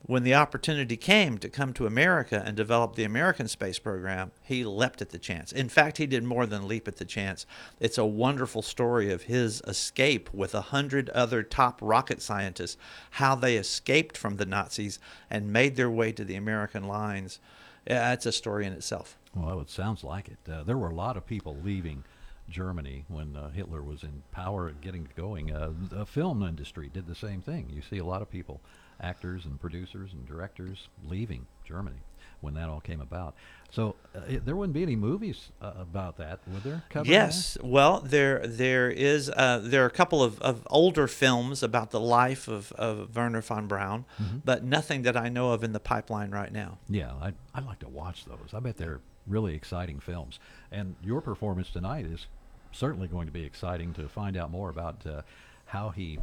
when the opportunity came to come to America and develop the American space program, he leapt at the chance. In fact, he did more than leap at the chance. It's a wonderful story of his escape with a hundred other top rocket scientists, how they escaped from the Nazis and made their way to the American lines. It's a story in itself. Well, it sounds like it. Uh, there were a lot of people leaving Germany when uh, Hitler was in power and getting going. Uh, the film industry did the same thing. You see a lot of people actors and producers and directors leaving Germany when that all came about. So uh, it, there wouldn't be any movies uh, about that, would there? yes. That? Well, there there is uh, there are a couple of, of older films about the life of, of Wernher von Braun, mm-hmm. but nothing that I know of in the pipeline right now. Yeah, I I'd like to watch those. I bet they're really exciting films. And your performance tonight is certainly going to be exciting to find out more about uh, how he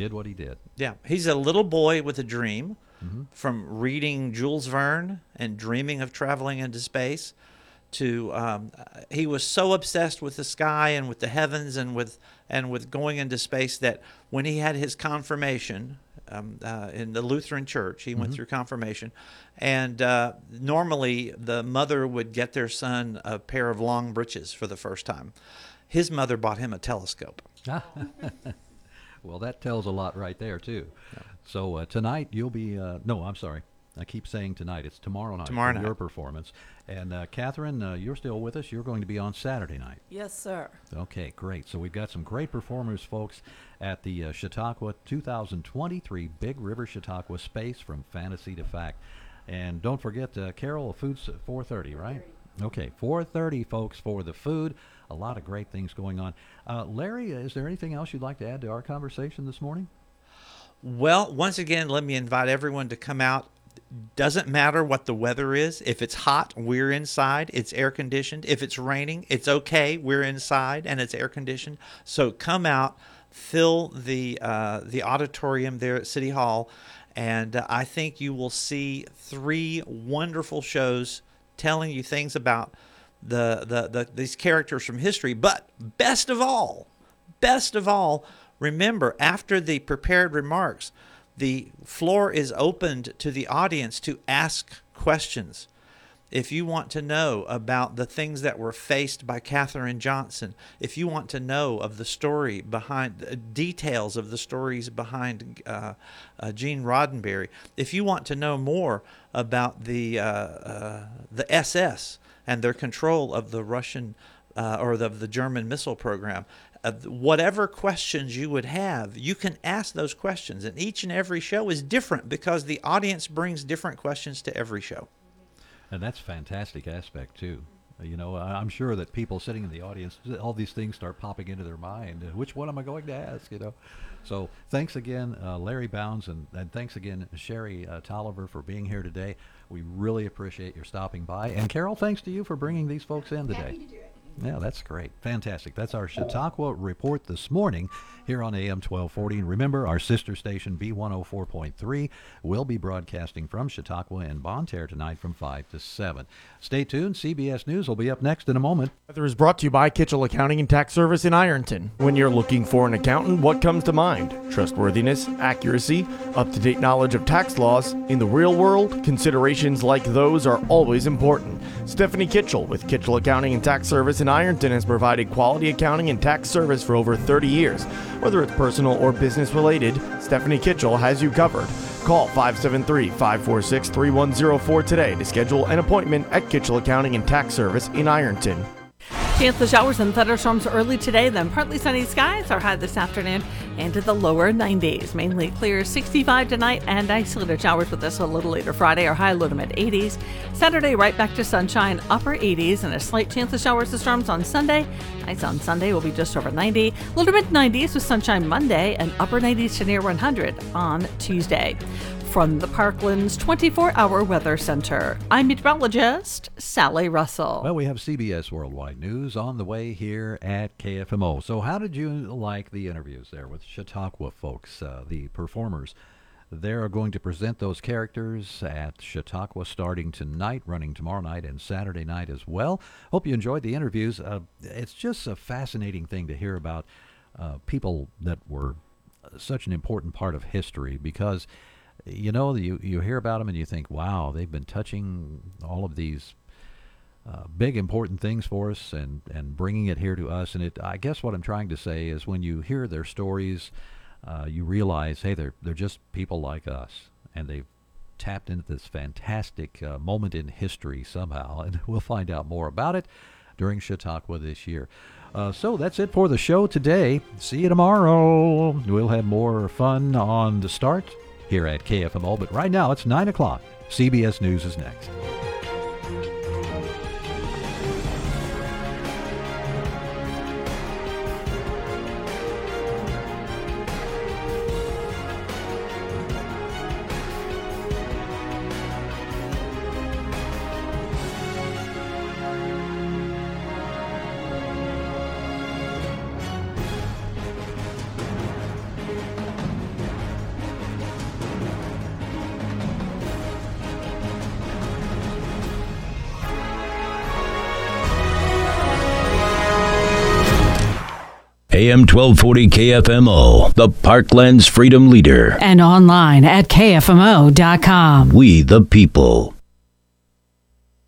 did what he did. Yeah, he's a little boy with a dream mm-hmm. from reading Jules Verne and dreaming of traveling into space to um, he was so obsessed with the sky and with the heavens and with and with going into space that when he had his confirmation um, uh, in the Lutheran church, he mm-hmm. went through confirmation, and uh, normally the mother would get their son a pair of long breeches for the first time. His mother bought him a telescope. Well, that tells a lot right there too. Yeah. So uh, tonight you'll be uh, no, I'm sorry. I keep saying tonight. It's tomorrow night. Tomorrow night. Your performance. And uh, Catherine, uh, you're still with us. You're going to be on Saturday night. Yes, sir. Okay, great. So we've got some great performers, folks, at the uh, Chautauqua 2023 Big River Chautauqua Space from Fantasy to Fact. And don't forget, uh, Carol, food's at 4:30, right? Okay, 4:30, folks, for the food. A lot of great things going on. Uh, Larry, is there anything else you'd like to add to our conversation this morning? Well, once again, let me invite everyone to come out. Doesn't matter what the weather is. If it's hot, we're inside. It's air conditioned. If it's raining, it's okay. We're inside and it's air conditioned. So come out, fill the uh, the auditorium there at City Hall, and uh, I think you will see three wonderful shows telling you things about the, the, the these characters from history. But best of all, best of all, remember after the prepared remarks, the floor is opened to the audience to ask questions. If you want to know about the things that were faced by Katherine Johnson, if you want to know of the story behind uh, details of the stories behind uh, uh, Gene Roddenberry, if you want to know more about the uh, uh the SS and their control of the Russian uh, or the, the German missile program. Uh, whatever questions you would have, you can ask those questions. And each and every show is different because the audience brings different questions to every show. And that's a fantastic aspect, too. You know, I'm sure that people sitting in the audience, all these things start popping into their mind. Which one am I going to ask? You know, so thanks again, uh, Larry Bounds, and, and, thanks again, Sherry uh, Tolliver, for being here today. We really appreciate your stopping by. And Carol, thanks to you for bringing these folks in today. Yeah, that's great. Fantastic. That's our Chautauqua report this morning here on AM 1240. And remember, our sister station, B104.3, will be broadcasting from Chautauqua and Bonne Terre tonight from 5 to 7. Stay tuned. CBS News will be up next in a moment. Weather is brought to you by Kitchell Accounting and Tax Service in Ironton. When you're looking for an accountant, what comes to mind? Trustworthiness, accuracy, up to date knowledge of tax laws. In the real world, considerations like those are always important. Stephanie Kitchell with Kitchell Accounting and Tax Service in Ironton has provided quality accounting and tax service for over 30 years. Whether it's personal or business related, Stephanie Kitchell has you covered. Call 573 546 3104 today to schedule an appointment at Kitchell Accounting and Tax Service in Ironton. Chance of showers and thunderstorms early today, then partly sunny skies are high this afternoon into the lower 90s. Mainly clear 65 tonight and isolated showers with us a little later Friday are high low to mid 80s. Saturday right back to sunshine, upper 80s and a slight chance of showers and storms on Sunday. Highs on Sunday will be just over 90. Low to mid 90s with sunshine Monday and upper 90s to near 100 on Tuesday. From the Parkland's 24 hour weather center, I'm meteorologist Sally Russell. Well, we have CBS Worldwide News on the way here at KFMO. So, how did you like the interviews there with Chautauqua folks, uh, the performers They're going to present those characters at Chautauqua starting tonight, running tomorrow night and Saturday night as well. Hope you enjoyed the interviews. Uh, it's just a fascinating thing to hear about uh, people that were such an important part of history because you know you you hear about them and you think wow they've been touching all of these uh, big important things for us and and bringing it here to us and it I guess what I'm trying to say is when you hear their stories uh, you realize hey they're they're just people like us and they've tapped into this fantastic uh, moment in history somehow and we'll find out more about it during Chautauqua this year. Uh, so that's it for the show today. See you tomorrow. We'll have more fun on the start here at KFMO, but right now it's 9 o'clock. CBS News is next. AM 1240 KFMO, the Parkland's freedom leader. And online at KFMO.com. We the people.